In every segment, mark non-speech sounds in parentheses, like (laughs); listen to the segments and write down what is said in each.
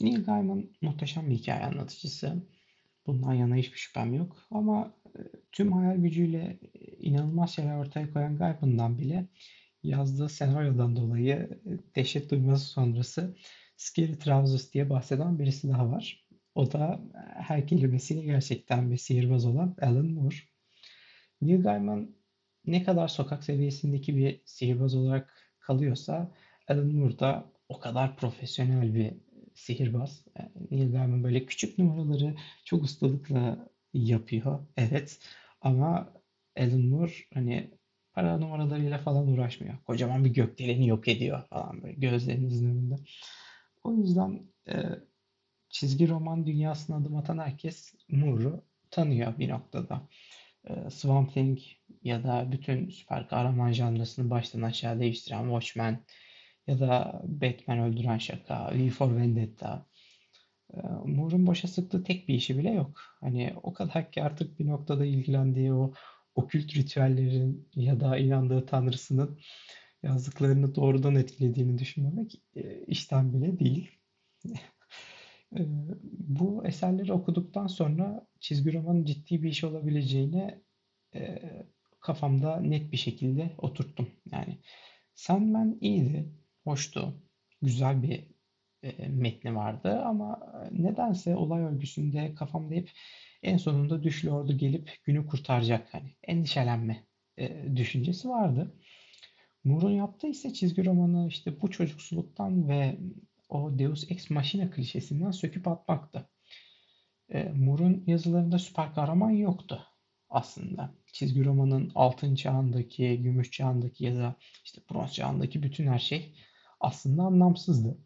Neil Gaiman muhteşem bir hikaye anlatıcısı. Bundan yana hiçbir şüphem yok. Ama e, tüm hayal gücüyle e, inanılmaz şeyler ortaya koyan Gaiman'dan bile yazdığı senaryodan dolayı e, dehşet duyması sonrası Scary Trousers diye bahseden birisi daha var. O da her kelimesiyle gerçekten bir sihirbaz olan Alan Moore. Neil Gaiman ne kadar sokak seviyesindeki bir sihirbaz olarak kalıyorsa Alan Moore da o kadar profesyonel bir sihirbaz. Yani Neil Gaiman böyle küçük numaraları çok ustalıkla yapıyor. Evet. Ama Alan Moore hani para numaralarıyla falan uğraşmıyor. Kocaman bir gökdeleni yok ediyor falan böyle gözlerinizin önünde. O yüzden e, çizgi roman dünyasına adım atan herkes Moore'u tanıyor bir noktada. E, Swamp Thing ya da bütün süper kahraman janrasını baştan aşağı değiştiren Watchmen ya da Batman Öldüren Şaka, V for Vendetta. E, Moore'un boşa sıktığı tek bir işi bile yok. Hani o kadar ki artık bir noktada ilgilendiği o okült ritüellerin ya da inandığı tanrısının yazdıklarını doğrudan etkilediğini düşünmemek e, işten bile değil. (laughs) e, bu eserleri okuduktan sonra çizgi romanın ciddi bir iş olabileceğine e, kafamda net bir şekilde oturttum. Yani Sandman iyiydi, hoştu, güzel bir e, metni vardı ama nedense olay örgüsünde kafamda hep en sonunda Düşlü Ordu gelip günü kurtaracak hani endişelenme e, düşüncesi vardı. Moore'un yaptığı ise çizgi romanı işte bu çocuksuluktan ve o Deus Ex Machina klişesinden söküp atmaktı. E, Moore'un yazılarında süper kahraman yoktu aslında. Çizgi romanın altın çağındaki, gümüş çağındaki ya da işte bronz çağındaki bütün her şey aslında anlamsızdı.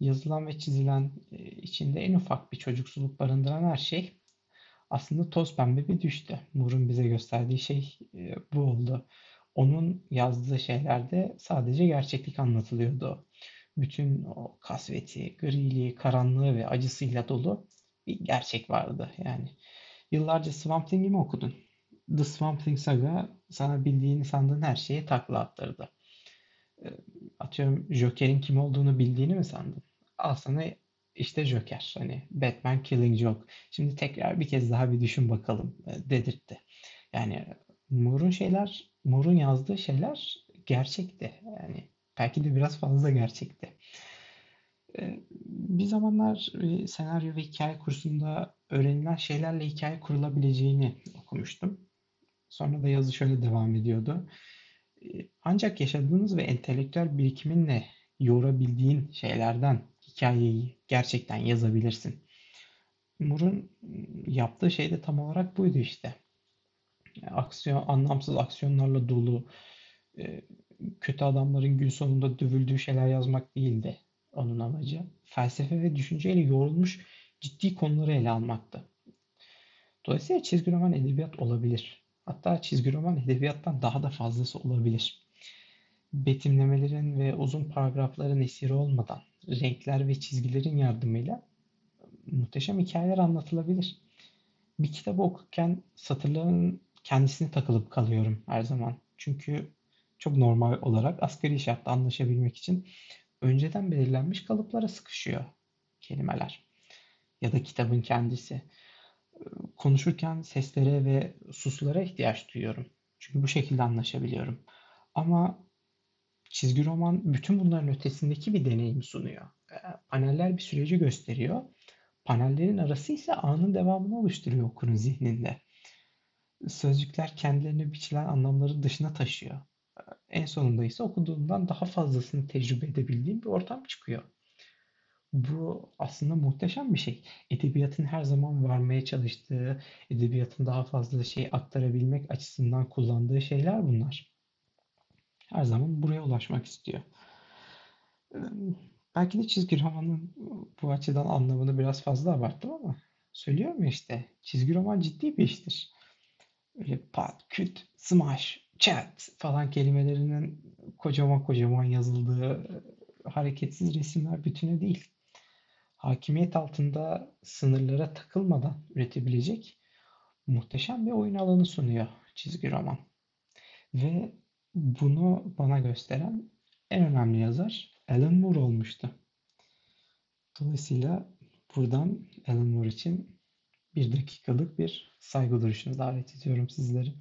Yazılan ve çizilen e, içinde en ufak bir çocuksuluk barındıran her şey aslında toz pembe bir düştü. Moore'un bize gösterdiği şey e, bu oldu. Onun yazdığı şeylerde sadece gerçeklik anlatılıyordu. Bütün o kasveti, griliği, karanlığı ve acısıyla dolu bir gerçek vardı. Yani yıllarca Swamp Thing'i mi okudun? The Swamp Thing Saga sana bildiğini sandığın her şeye takla attırdı. E, atıyorum Joker'in kim olduğunu bildiğini mi sandın? Al sana işte Joker. Hani Batman Killing Joke. Şimdi tekrar bir kez daha bir düşün bakalım e, dedirtti. Yani Moore'un şeyler, Moore'un yazdığı şeyler gerçekti. Yani belki de biraz fazla gerçekti. E, bir zamanlar senaryo ve hikaye kursunda öğrenilen şeylerle hikaye kurulabileceğini okumuştum. Sonra da yazı şöyle devam ediyordu. Ancak yaşadığınız ve entelektüel birikiminle yoğurabildiğin şeylerden hikayeyi gerçekten yazabilirsin. Moore'un yaptığı şey de tam olarak buydu işte. Aksiyon, anlamsız aksiyonlarla dolu, e, kötü adamların gün sonunda dövüldüğü şeyler yazmak değildi onun amacı. Felsefe ve düşünceyle yoğrulmuş ciddi konuları ele almaktı. Dolayısıyla çizgi roman edebiyat olabilir. Hatta çizgi roman edebiyattan daha da fazlası olabilir. Betimlemelerin ve uzun paragrafların esiri olmadan renkler ve çizgilerin yardımıyla muhteşem hikayeler anlatılabilir. Bir kitabı okurken satırların kendisine takılıp kalıyorum her zaman. Çünkü çok normal olarak asgari şartta anlaşabilmek için önceden belirlenmiş kalıplara sıkışıyor kelimeler. Ya da kitabın kendisi. Konuşurken seslere ve suslara ihtiyaç duyuyorum. Çünkü bu şekilde anlaşabiliyorum. Ama çizgi roman bütün bunların ötesindeki bir deneyim sunuyor. Ee, paneller bir süreci gösteriyor. Panellerin arası ise anın devamını oluşturuyor okurun zihninde. Sözcükler kendilerine biçilen anlamları dışına taşıyor. Ee, en sonunda ise okuduğundan daha fazlasını tecrübe edebildiğim bir ortam çıkıyor. Bu aslında muhteşem bir şey. Edebiyatın her zaman varmaya çalıştığı, edebiyatın daha fazla şey aktarabilmek açısından kullandığı şeyler bunlar her zaman buraya ulaşmak istiyor. Belki de çizgi romanın bu açıdan anlamını biraz fazla abarttım ama söylüyorum ya işte çizgi roman ciddi bir iştir. Öyle pat, küt, smash, chat falan kelimelerinin kocaman kocaman yazıldığı hareketsiz resimler bütünü değil. Hakimiyet altında sınırlara takılmadan üretebilecek muhteşem bir oyun alanı sunuyor çizgi roman. Ve bunu bana gösteren en önemli yazar Alan Moore olmuştu. Dolayısıyla buradan Alan Moore için bir dakikalık bir saygı duruşuna davet ediyorum sizleri.